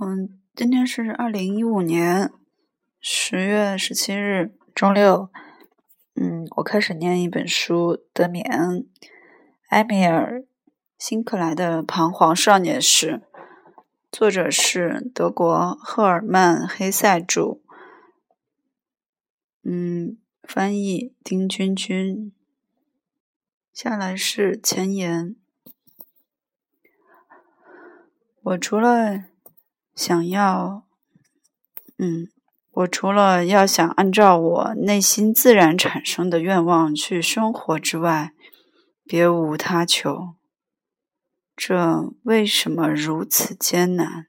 嗯，今天是二零一五年十月十七日，周六。嗯，我开始念一本书，《德米恩》，埃米尔·辛克莱的《彷徨少年时》，作者是德国赫尔曼·黑塞著。嗯，翻译丁君君。下来是前言。我除了想要，嗯。我除了要想按照我内心自然产生的愿望去生活之外，别无他求。这为什么如此艰难？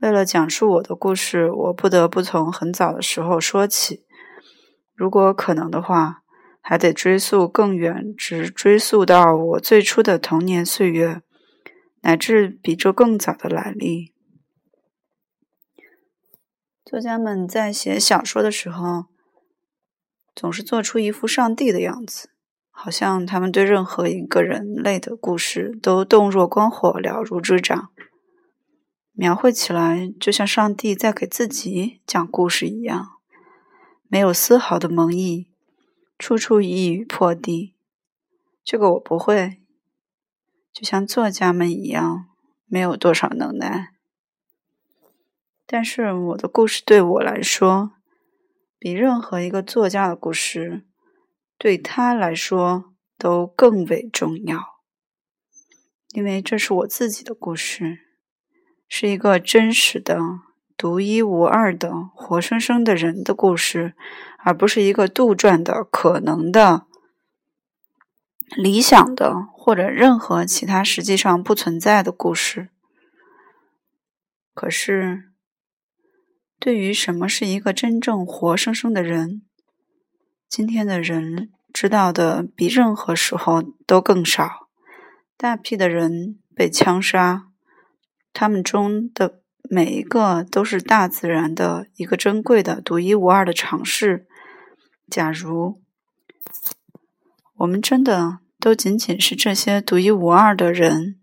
为了讲述我的故事，我不得不从很早的时候说起。如果可能的话，还得追溯更远，直追溯到我最初的童年岁月，乃至比这更早的来历。作家们在写小说的时候，总是做出一副上帝的样子，好像他们对任何一个人类的故事都洞若观火、了如指掌，描绘起来就像上帝在给自己讲故事一样，没有丝毫的蒙意，处处一语破地。这个我不会，就像作家们一样，没有多少能耐。但是我的故事对我来说，比任何一个作家的故事对他来说都更为重要，因为这是我自己的故事，是一个真实的、独一无二的、活生生的人的故事，而不是一个杜撰的、可能的、理想的或者任何其他实际上不存在的故事。可是。对于什么是一个真正活生生的人，今天的人知道的比任何时候都更少。大批的人被枪杀，他们中的每一个都是大自然的一个珍贵的、独一无二的尝试。假如我们真的都仅仅是这些独一无二的人，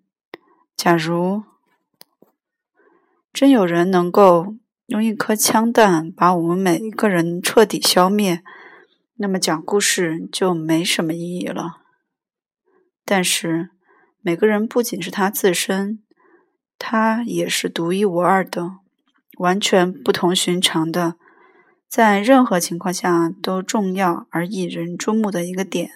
假如真有人能够。用一颗枪弹把我们每一个人彻底消灭，那么讲故事就没什么意义了。但是每个人不仅是他自身，他也是独一无二的，完全不同寻常的，在任何情况下都重要而引人注目的一个点。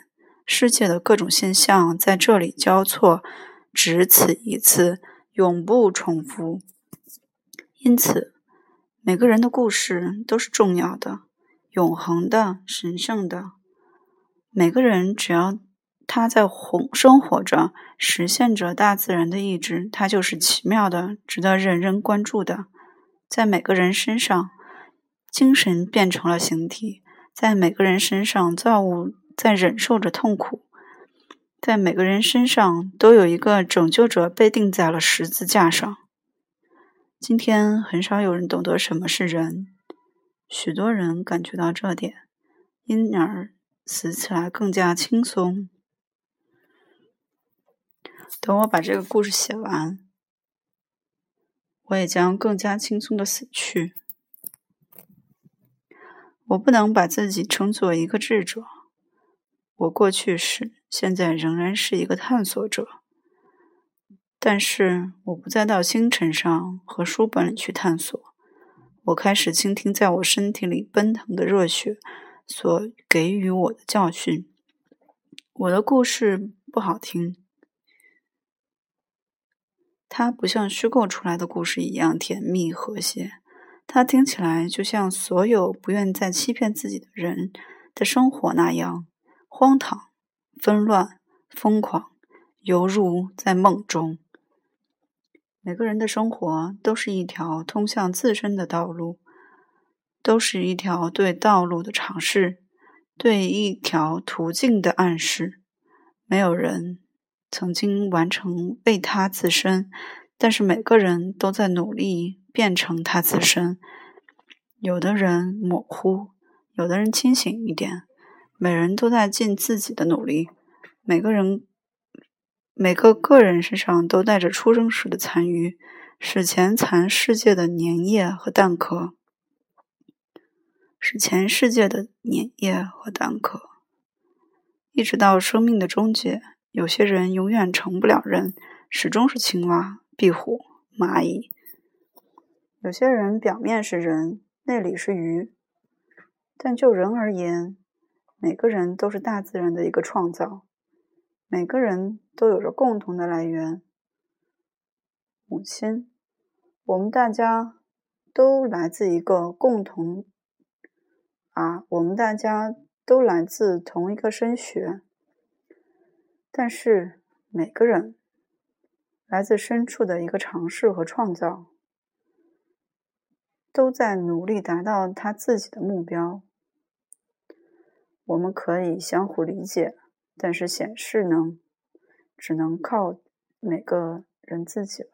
世界的各种现象在这里交错，只此一次，永不重复。因此。每个人的故事都是重要的、永恒的、神圣的。每个人只要他在活生活着，实现着大自然的意志，他就是奇妙的，值得人人关注的。在每个人身上，精神变成了形体；在每个人身上，造物在忍受着痛苦；在每个人身上，都有一个拯救者被钉在了十字架上。今天很少有人懂得什么是人，许多人感觉到这点，因而死起来更加轻松。等我把这个故事写完，我也将更加轻松的死去。我不能把自己称作一个智者，我过去是，现在仍然是一个探索者。但是我不再到星辰上和书本里去探索，我开始倾听在我身体里奔腾的热血所给予我的教训。我的故事不好听，它不像虚构出来的故事一样甜蜜和谐，它听起来就像所有不愿再欺骗自己的人的生活那样荒唐、纷乱、疯狂，犹如在梦中。每个人的生活都是一条通向自身的道路，都是一条对道路的尝试，对一条途径的暗示。没有人曾经完成为他自身，但是每个人都在努力变成他自身。有的人模糊，有的人清醒一点。每人都在尽自己的努力。每个人。每个个人身上都带着出生时的残余，史前蚕世界的粘液和蛋壳，史前世界的粘液和蛋壳，一直到生命的终结。有些人永远成不了人，始终是青蛙、壁虎、蚂蚁；有些人表面是人，内里是鱼。但就人而言，每个人都是大自然的一个创造，每个人都有着共同的来源——母亲。我们大家都来自一个共同啊，我们大家都来自同一个声学，但是每个人来自深处的一个尝试和创造，都在努力达到他自己的目标。我们可以相互理解，但是显示呢，只能靠每个人自己。